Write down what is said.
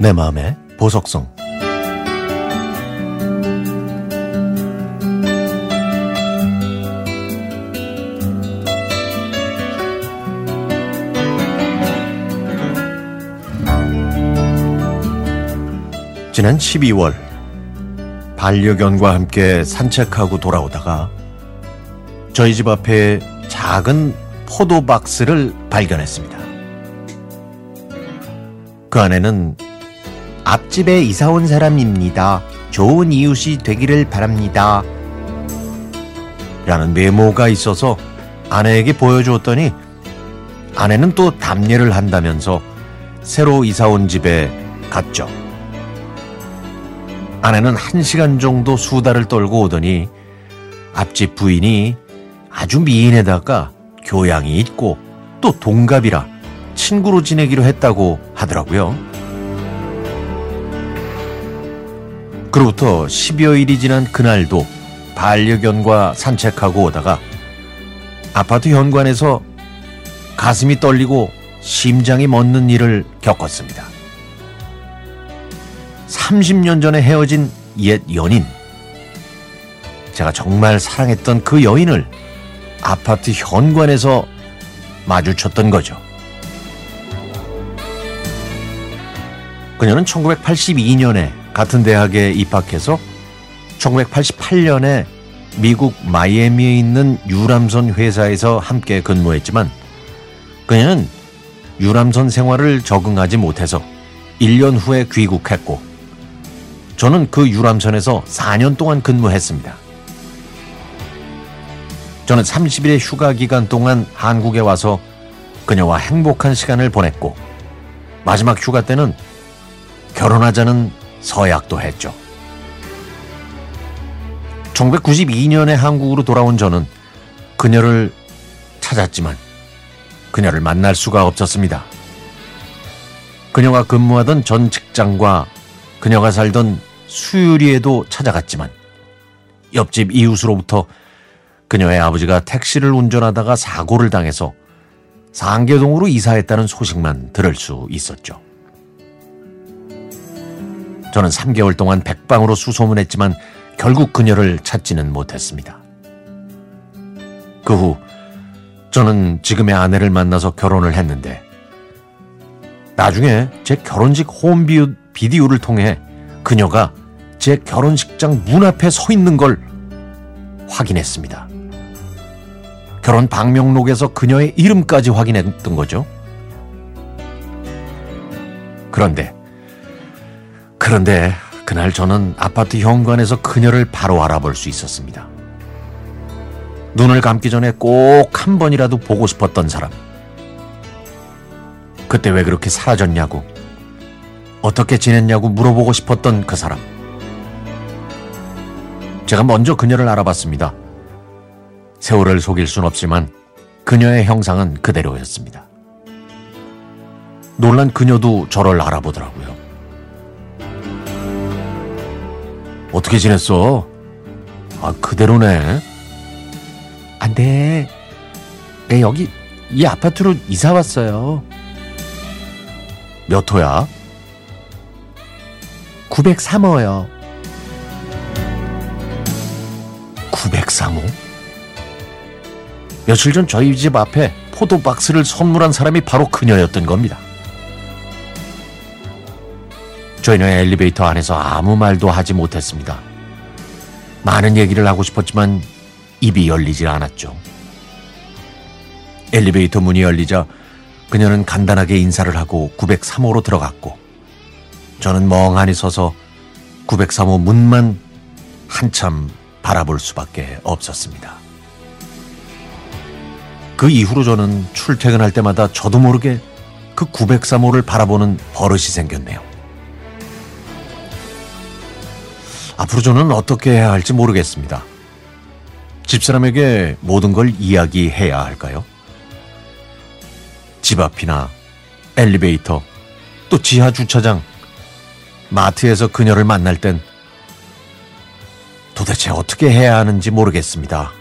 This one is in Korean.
내 마음의 보석성 지난 12월 반려견과 함께 산책하고 돌아오다가 저희 집 앞에 작은 포도 박스를 발견했습니다. 그 안에는 앞집에 이사 온 사람입니다. 좋은 이웃이 되기를 바랍니다. 라는 메모가 있어서 아내에게 보여주었더니 아내는 또 답례를 한다면서 새로 이사 온 집에 갔죠. 아내는 한 시간 정도 수다를 떨고 오더니 앞집 부인이 아주 미인에다가 교양이 있고 또 동갑이라 친구로 지내기로 했다고 하더라고요. 그로부터 10여일이 지난 그날도 반려견과 산책하고 오다가 아파트 현관에서 가슴이 떨리고 심장이 멎는 일을 겪었습니다. 30년 전에 헤어진 옛 연인. 제가 정말 사랑했던 그 여인을 아파트 현관에서 마주쳤던 거죠. 그녀는 1982년에 같은 대학에 입학해서 1988년에 미국 마이애미에 있는 유람선 회사에서 함께 근무했지만 그녀는 유람선 생활을 적응하지 못해서 1년 후에 귀국했고 저는 그 유람선에서 4년 동안 근무했습니다. 저는 30일의 휴가 기간 동안 한국에 와서 그녀와 행복한 시간을 보냈고 마지막 휴가 때는 결혼하자는 서약도 했죠. 1992년에 한국으로 돌아온 저는 그녀를 찾았지만 그녀를 만날 수가 없었습니다. 그녀가 근무하던 전 직장과 그녀가 살던 수유리에도 찾아갔지만 옆집 이웃으로부터 그녀의 아버지가 택시를 운전하다가 사고를 당해서 상계동으로 이사했다는 소식만 들을 수 있었죠. 저는 3개월 동안 백방으로 수소문했지만 결국 그녀를 찾지는 못했습니다. 그 후 저는 지금의 아내를 만나서 결혼을 했는데 나중에 제 결혼식 홈 비디오를 통해 그녀가 제 결혼식장 문 앞에 서 있는 걸 확인했습니다. 결혼 방명록에서 그녀의 이름까지 확인했던 거죠. 그런데 그런데 그날 저는 아파트 현관에서 그녀를 바로 알아볼 수 있었습니다. 눈을 감기 전에 꼭 한 번이라도 보고 싶었던 사람. 그때 왜 그렇게 사라졌냐고, 어떻게 지냈냐고 물어보고 싶었던 그 사람. 제가 먼저 그녀를 알아봤습니다. 세월을 속일 순 없지만 그녀의 형상은 그대로였습니다. 놀란 그녀도 저를 알아보더라고요. 어떻게 지냈어? 아, 그대로네. 안 돼. 내 여기 이 아파트로 이사 왔어요. 몇 호야? 903호요. 903호? 며칠 전 저희 집 앞에 포도 박스를 선물한 사람이 바로 그녀였던 겁니다. 저희는 엘리베이터 안에서 아무 말도 하지 못했습니다. 많은 얘기를 하고 싶었지만 입이 열리질 않았죠. 엘리베이터 문이 열리자 그녀는 간단하게 인사를 하고 903호로 들어갔고 저는 멍하니 서서 903호 문만 한참 바라볼 수밖에 없었습니다. 그 이후로 저는 출퇴근할 때마다 저도 모르게 그 903호를 바라보는 버릇이 생겼네요. 앞으로 저는 어떻게 해야 할지 모르겠습니다. 집사람에게 모든 걸 이야기해야 할까요? 집 앞이나 엘리베이터, 또 지하 주차장, 마트에서 그녀를 만날 땐 도대체 어떻게 해야 하는지 모르겠습니다.